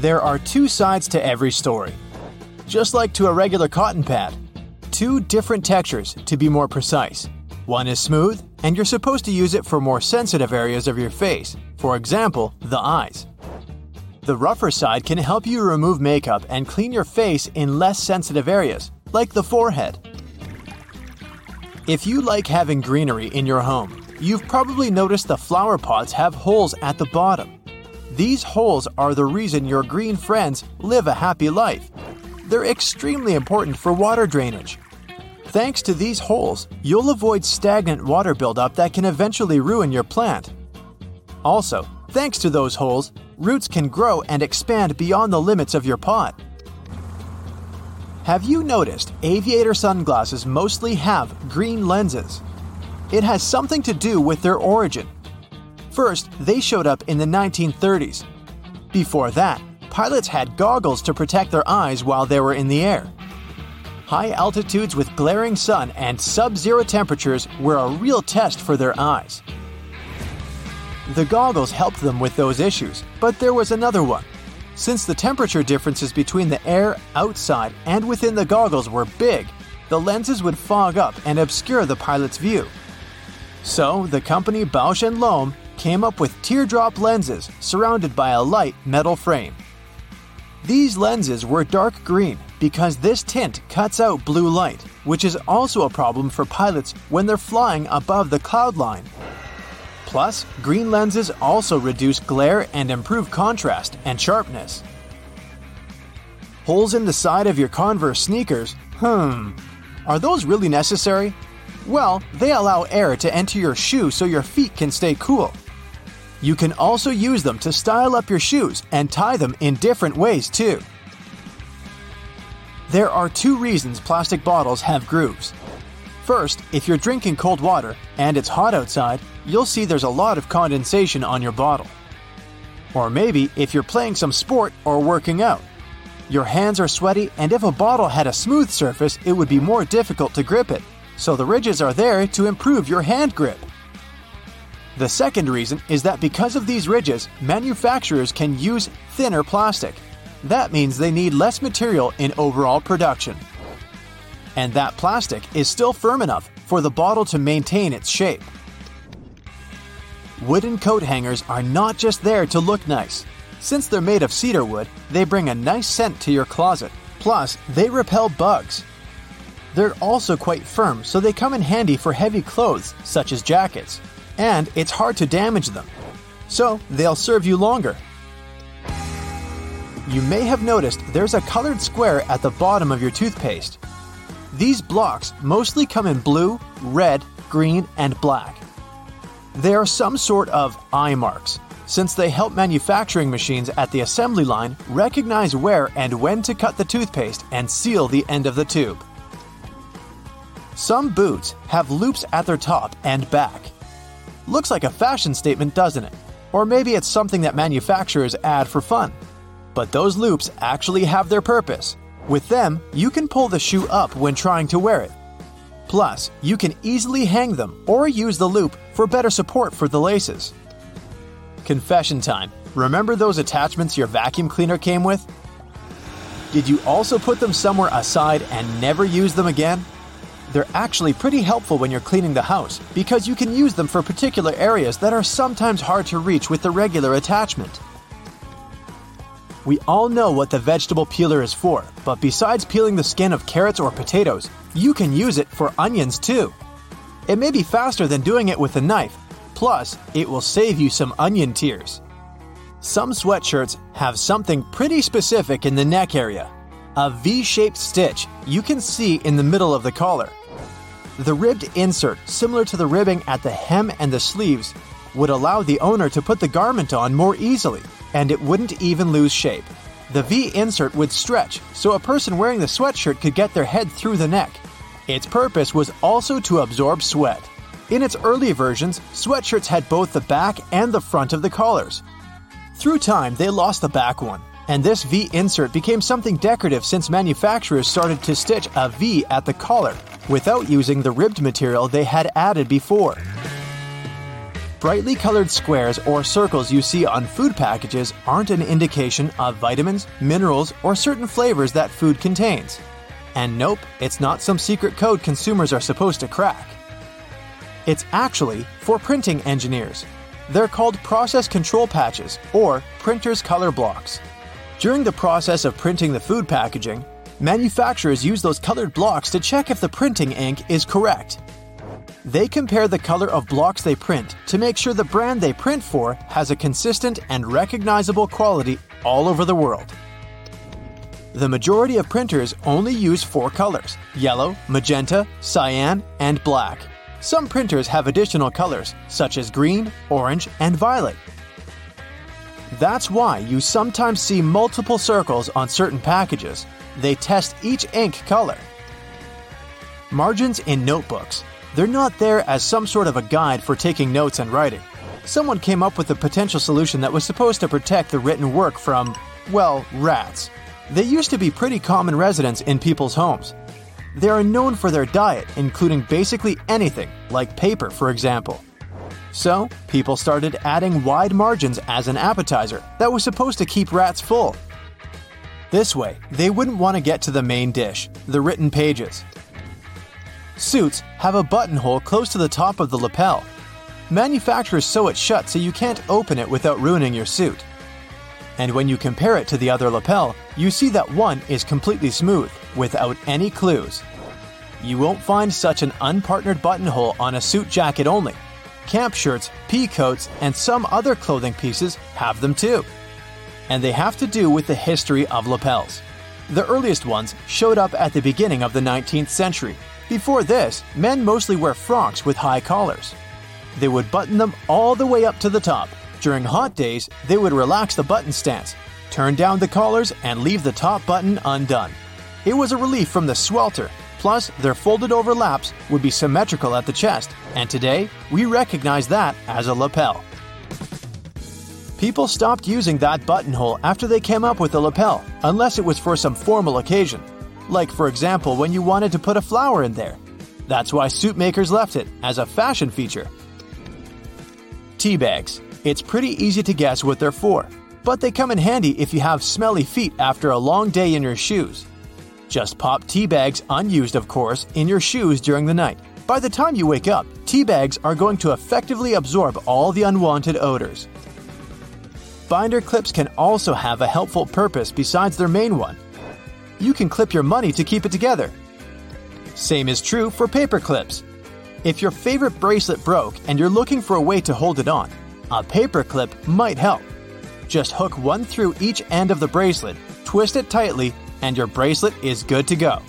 There are two sides to every story. Just like to a regular cotton pad, two different textures to be more precise. One is smooth, and you're supposed to use it for more sensitive areas of your face, for example, the eyes. The rougher side can help you remove makeup and clean your face in less sensitive areas, like the forehead. If you like having greenery in your home, you've probably noticed the flower pots have holes at the bottom. These holes are the reason your green friends live a happy life. They're extremely important for water drainage. Thanks to these holes, you'll avoid stagnant water buildup that can eventually ruin your plant. Also, thanks to those holes, roots can grow and expand beyond the limits of your pot. Have you noticed aviator sunglasses mostly have green lenses? It has something to do with their origin. First, they showed up in the 1930s. Before that, pilots had goggles to protect their eyes while they were in the air. High altitudes with glaring sun and sub zero temperatures were a real test for their eyes. The goggles helped them with those issues, but there was another one. Since the temperature differences between the air outside and within the goggles were big, the lenses would fog up and obscure the pilot's view. So, the company Bausch & Lomb came up with teardrop lenses surrounded by a light metal frame. These lenses were dark green because this tint cuts out blue light, which is also a problem for pilots when they're flying above the cloud line Plus, green lenses also reduce glare and improve contrast and sharpness. Holes in the side of your Converse sneakers? Hmm. Are those really necessary? Well, they allow air to enter your shoe so your feet can stay cool. You can also use them to style up your shoes and tie them in different ways too. There are two reasons plastic bottles have grooves. First, if you're drinking cold water and it's hot outside, you'll see there's a lot of condensation on your bottle. Or maybe if you're playing some sport or working out. Your hands are sweaty, and if a bottle had a smooth surface, it would be more difficult to grip it, so the ridges are there to improve your hand grip. The second reason is that because of these ridges, manufacturers can use thinner plastic. That means they need less material in overall production. And that plastic is still firm enough for the bottle to maintain its shape. Wooden coat hangers are not just there to look nice. Since they're made of cedar wood, they bring a nice scent to your closet. Plus, they repel bugs. They're also quite firm, so they come in handy for heavy clothes, such as jackets. And it's hard to damage them. So, they'll serve you longer. You may have noticed there's a colored square at the bottom of your toothpaste. These blocks mostly come in blue, red, green, and black. They are some sort of eye marks, since they help manufacturing machines at the assembly line recognize where and when to cut the toothpaste and seal the end of the tube. Some boots have loops at their top and back. Looks like a fashion statement, doesn't it? Or maybe it's something that manufacturers add for fun. But those loops actually have their purpose. With them, you can pull the shoe up when trying to wear it, Plus, you can easily hang them or use the loop for better support for the laces. Confession time. Remember those attachments your vacuum cleaner came with? Did you also put them somewhere aside and never use them again? They're actually pretty helpful when you're cleaning the house because you can use them for particular areas that are sometimes hard to reach with the regular attachment. We all know what the vegetable peeler is for, but besides peeling the skin of carrots or potatoes, you can use it for onions too. It may be faster than doing it with a knife, plus, it will save you some onion tears. Some sweatshirts have something pretty specific in the neck area a V shaped stitch you can see in the middle of the collar. The ribbed insert, similar to the ribbing at the hem and the sleeves, would allow the owner to put the garment on more easily and it wouldn't even lose shape. The V insert would stretch, so a person wearing the sweatshirt could get their head through the neck. Its purpose was also to absorb sweat. In its early versions, sweatshirts had both the back and the front of the collars. Through time, they lost the back one, and this V insert became something decorative since manufacturers started to stitch a V at the collar without using the ribbed material they had added before. Brightly colored squares or circles you see on food packages aren't an indication of vitamins, minerals, or certain flavors that food contains. And nope, it's not some secret code consumers are supposed to crack. It's actually for printing engineers. They're called process control patches or printer's color blocks. During the process of printing the food packaging, manufacturers use those colored blocks to check if the printing ink is correct they compare the color of blocks they print to make sure the brand they print for has a consistent and recognizable quality all over the world. The majority of printers only use four colors yellow, magenta, cyan, and black. Some printers have additional colors, such as green, orange, and violet. That's why you sometimes see multiple circles on certain packages. They test each ink color. Margins in notebooks they're not there as some sort of a guide for taking notes and writing. Someone came up with a potential solution that was supposed to protect the written work from, well, rats. They used to be pretty common residents in people's homes. They are known for their diet, including basically anything, like paper, for example. So, people started adding wide margins as an appetizer that was supposed to keep rats full. This way, they wouldn't want to get to the main dish, the written pages. Suits have a buttonhole close to the top of the lapel. Manufacturers sew it shut so you can't open it without ruining your suit. And when you compare it to the other lapel, you see that one is completely smooth, without any clues. You won't find such an unpartnered buttonhole on a suit jacket only. Camp shirts, pea coats, and some other clothing pieces have them too. And they have to do with the history of lapels. The earliest ones showed up at the beginning of the 19th century before this, men mostly wear frocks with high collars. They would button them all the way up to the top. During hot days, they would relax the button stance, turn down the collars, and leave the top button undone. It was a relief from the swelter, plus, their folded over laps would be symmetrical at the chest, and today, we recognize that as a lapel. People stopped using that buttonhole after they came up with the lapel, unless it was for some formal occasion, like, for example, when you wanted to put a flower in there. That's why suit makers left it as a fashion feature. Tea bags. It's pretty easy to guess what they're for, but they come in handy if you have smelly feet after a long day in your shoes. Just pop tea bags, unused of course, in your shoes during the night. By the time you wake up, tea bags are going to effectively absorb all the unwanted odors. Binder clips can also have a helpful purpose besides their main one, you can clip your money to keep it together. Same is true for paper clips. If your favorite bracelet broke and you're looking for a way to hold it on, a paper clip might help. Just hook one through each end of the bracelet, twist it tightly, and your bracelet is good to go.